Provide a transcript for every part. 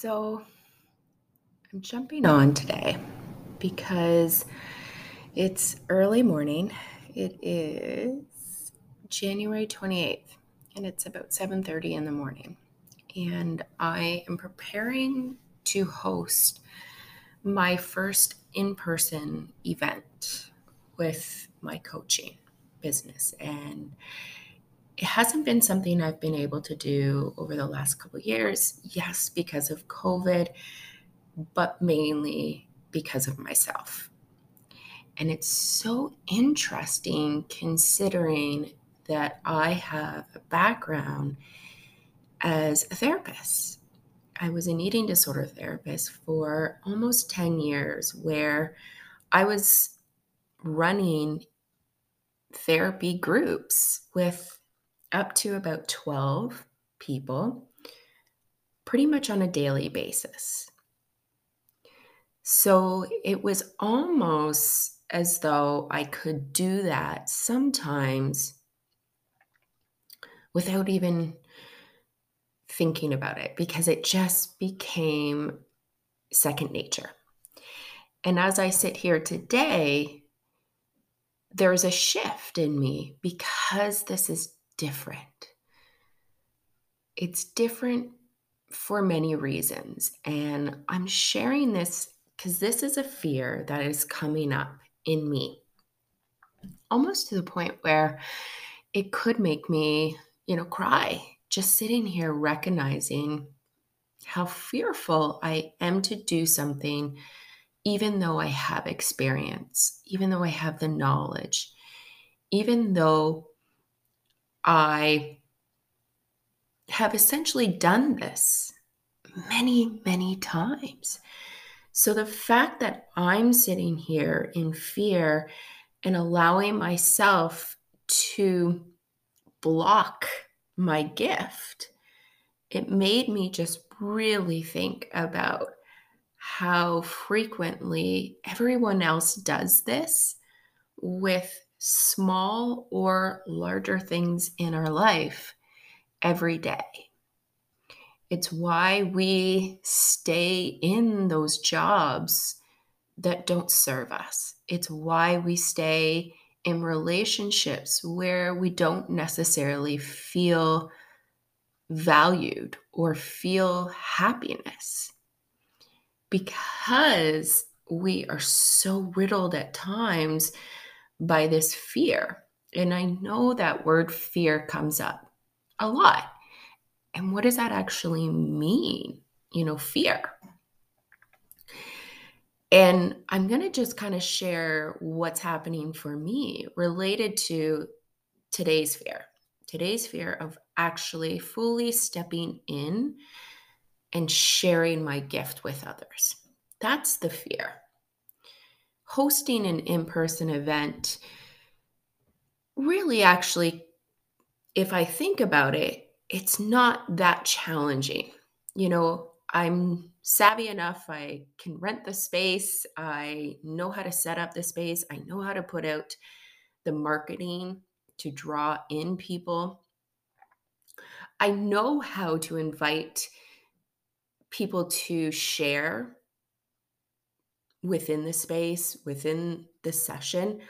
So I'm jumping on today because it's early morning. It is January 28th and it's about 7:30 in the morning. And I am preparing to host my first in-person event with my coaching business and it hasn't been something I've been able to do over the last couple years. Yes, because of COVID, but mainly because of myself. And it's so interesting considering that I have a background as a therapist. I was an eating disorder therapist for almost 10 years, where I was running therapy groups with up to about 12 people pretty much on a daily basis. So it was almost as though I could do that sometimes without even thinking about it because it just became second nature. And as I sit here today, there's a shift in me because this is different. It's different for many reasons. And I'm sharing this because this is a fear that is coming up in me, almost to the point where it could make me, you know, cry just sitting here recognizing how fearful I am to do something, even though I have experience, even though I have the knowledge, even though I have essentially done this many, many times. So the fact that I'm sitting here in fear and allowing myself to block my gift, it made me just really think about how frequently everyone else does this with small or larger things in our life every day. It's why we stay in those jobs that don't serve us. It's why we stay in relationships where we don't necessarily feel valued or feel happiness. Because we are so riddled at times by this fear. And I know that word fear comes up a lot. And what does that actually mean? You know, fear. And I'm going to just kind of share what's happening for me related to today's fear. Today's fear of actually fully stepping in and sharing my gift with others. That's the fear hosting an in person event really actually, if I think about it, it's not that challenging. You know, I'm savvy enough. I can rent the space. I know how to set up the space. I know how to put out the marketing to draw in people. I know how to invite people to share within the space, within the session,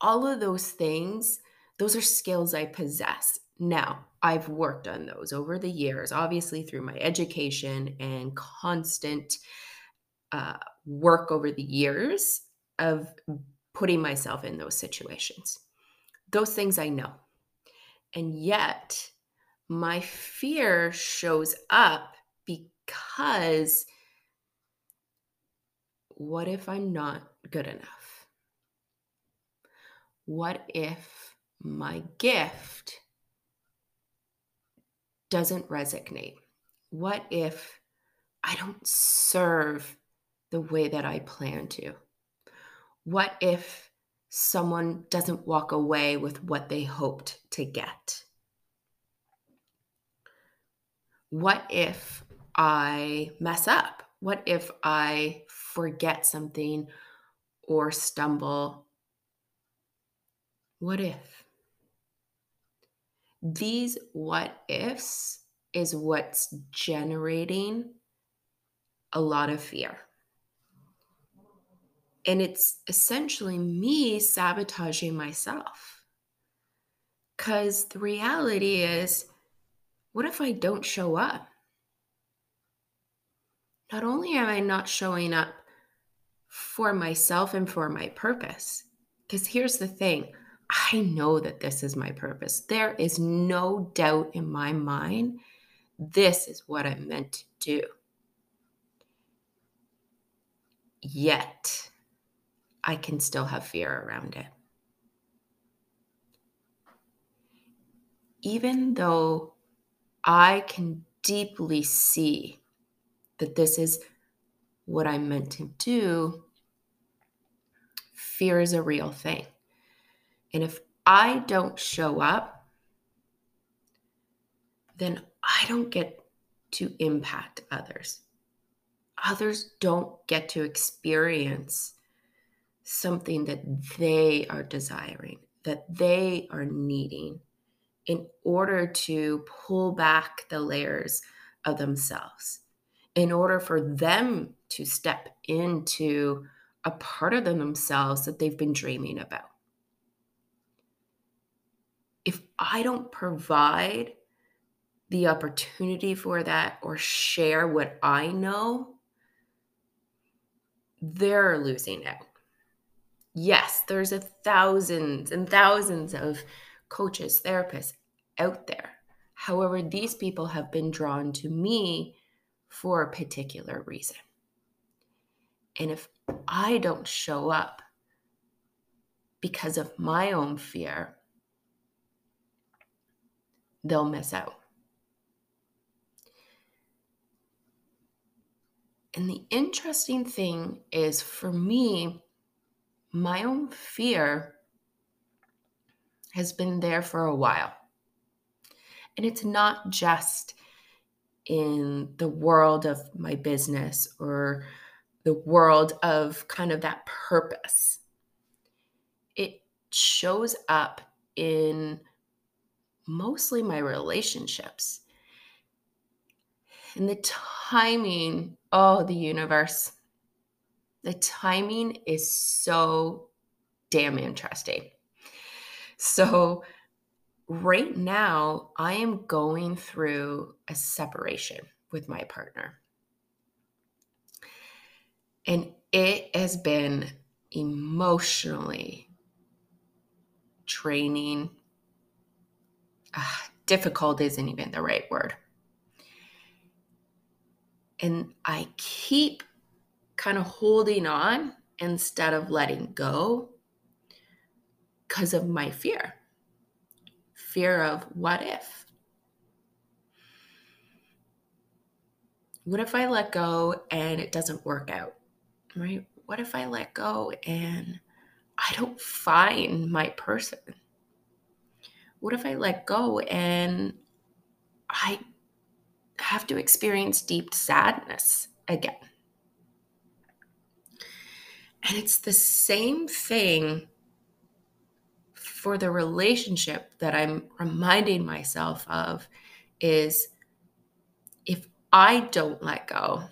all of those things, those are skills I possess. Now, I've worked on those over the years, obviously through my education and constant uh, work over the years of putting myself in those situations. Those things I know. And yet, my fear shows up because what if I'm not good enough? What if my gift doesn't resonate? What if I don't serve the way that I plan to? What if someone doesn't walk away with what they hoped to get? What if I mess up? What if I forget something or stumble? What if? These what ifs is what's generating a lot of fear. And it's essentially me sabotaging myself. Because the reality is, what if I don't show up? Not only am I not showing up for myself and for my purpose, because here's the thing I know that this is my purpose. There is no doubt in my mind. This is what I'm meant to do. Yet, I can still have fear around it. Even though I can deeply see that this is what I'm meant to do, fear is a real thing. And if I don't show up, then I don't get to impact others. Others don't get to experience something that they are desiring, that they are needing in order to pull back the layers of themselves, in order for them to step into a part of them themselves that they've been dreaming about. If I don't provide the opportunity for that or share what I know, they're losing out. Yes, there's a thousands and thousands of coaches, therapists out there. However, these people have been drawn to me for a particular reason. And if I don't show up because of my own fear, they'll miss out. And the interesting thing is for me, my own fear has been there for a while. And it's not just in the world of my business or the world of kind of that purpose. It shows up in mostly my relationships. And the timing, oh, the universe. The timing is so damn interesting. So, right now, I am going through a separation with my partner. And it has been emotionally draining. Uh, difficult isn't even the right word. And I keep kind of holding on instead of letting go because of my fear fear of what if? What if I let go and it doesn't work out? Right? What if I let go and I don't find my person? What if I let go and I have to experience deep sadness again? And it's the same thing for the relationship that I'm reminding myself of is if I don't let go,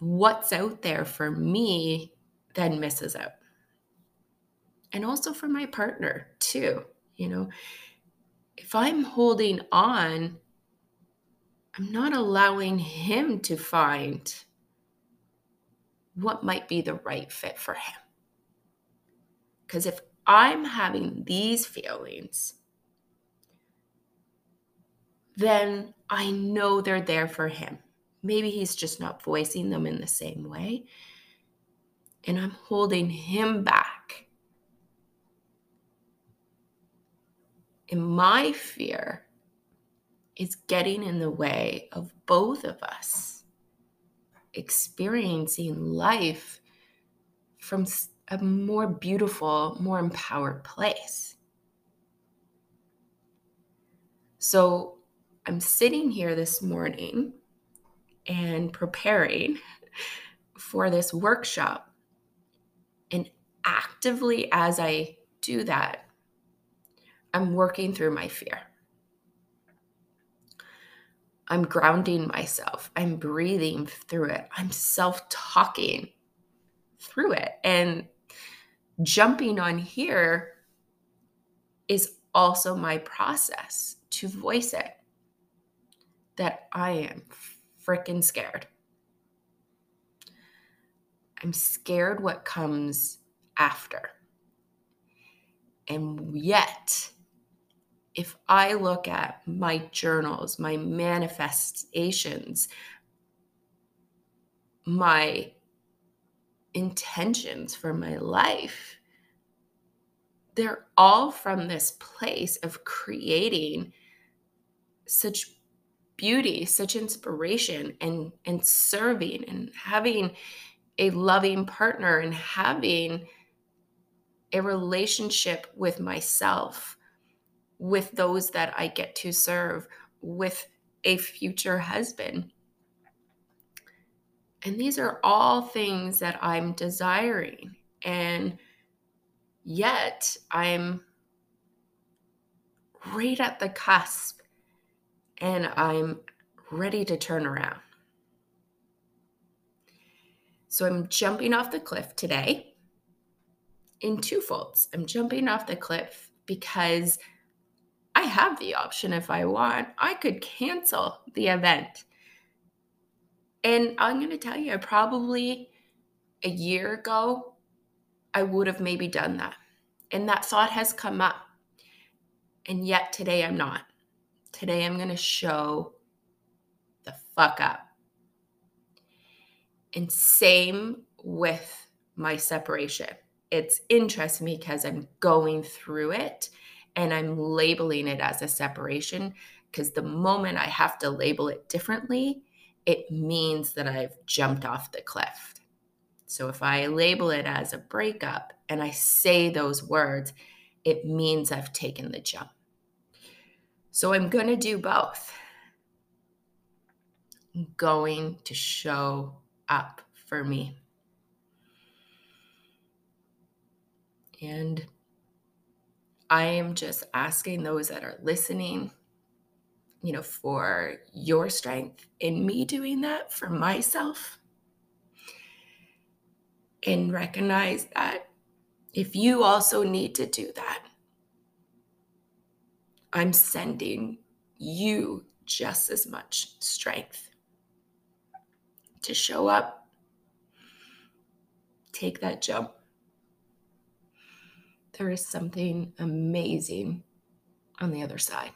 what's out there for me then misses out. And also for my partner, too. You know, if I'm holding on, I'm not allowing him to find what might be the right fit for him. Because if I'm having these feelings, then I know they're there for him. Maybe he's just not voicing them in the same way. And I'm holding him back. And my fear is getting in the way of both of us experiencing life from a more beautiful, more empowered place. So I'm sitting here this morning and preparing for this workshop. And actively, as I do that, I'm working through my fear. I'm grounding myself. I'm breathing through it. I'm self talking through it. And jumping on here is also my process to voice it that I am freaking scared. I'm scared what comes after. And yet, if I look at my journals, my manifestations, my intentions for my life, they're all from this place of creating such beauty, such inspiration, and, and serving and having a loving partner and having a relationship with myself, with those that I get to serve, with a future husband. And these are all things that I'm desiring. And yet I'm right at the cusp and I'm ready to turn around. So I'm jumping off the cliff today in two folds. I'm jumping off the cliff because I have the option if I want. I could cancel the event. And I'm going to tell you, probably a year ago, I would have maybe done that. And that thought has come up. And yet today I'm not. Today I'm going to show the fuck up. And same with my separation. It's interesting because I'm going through it and I'm labeling it as a separation because the moment I have to label it differently, it means that I've jumped off the cliff. So if I label it as a breakup and I say those words, it means I've taken the jump. So I'm going to do both. I'm going to show up for me. And I am just asking those that are listening, you know, for your strength in me doing that for myself and recognize that if you also need to do that, I'm sending you just as much strength to show up, take that jump. There is something amazing on the other side.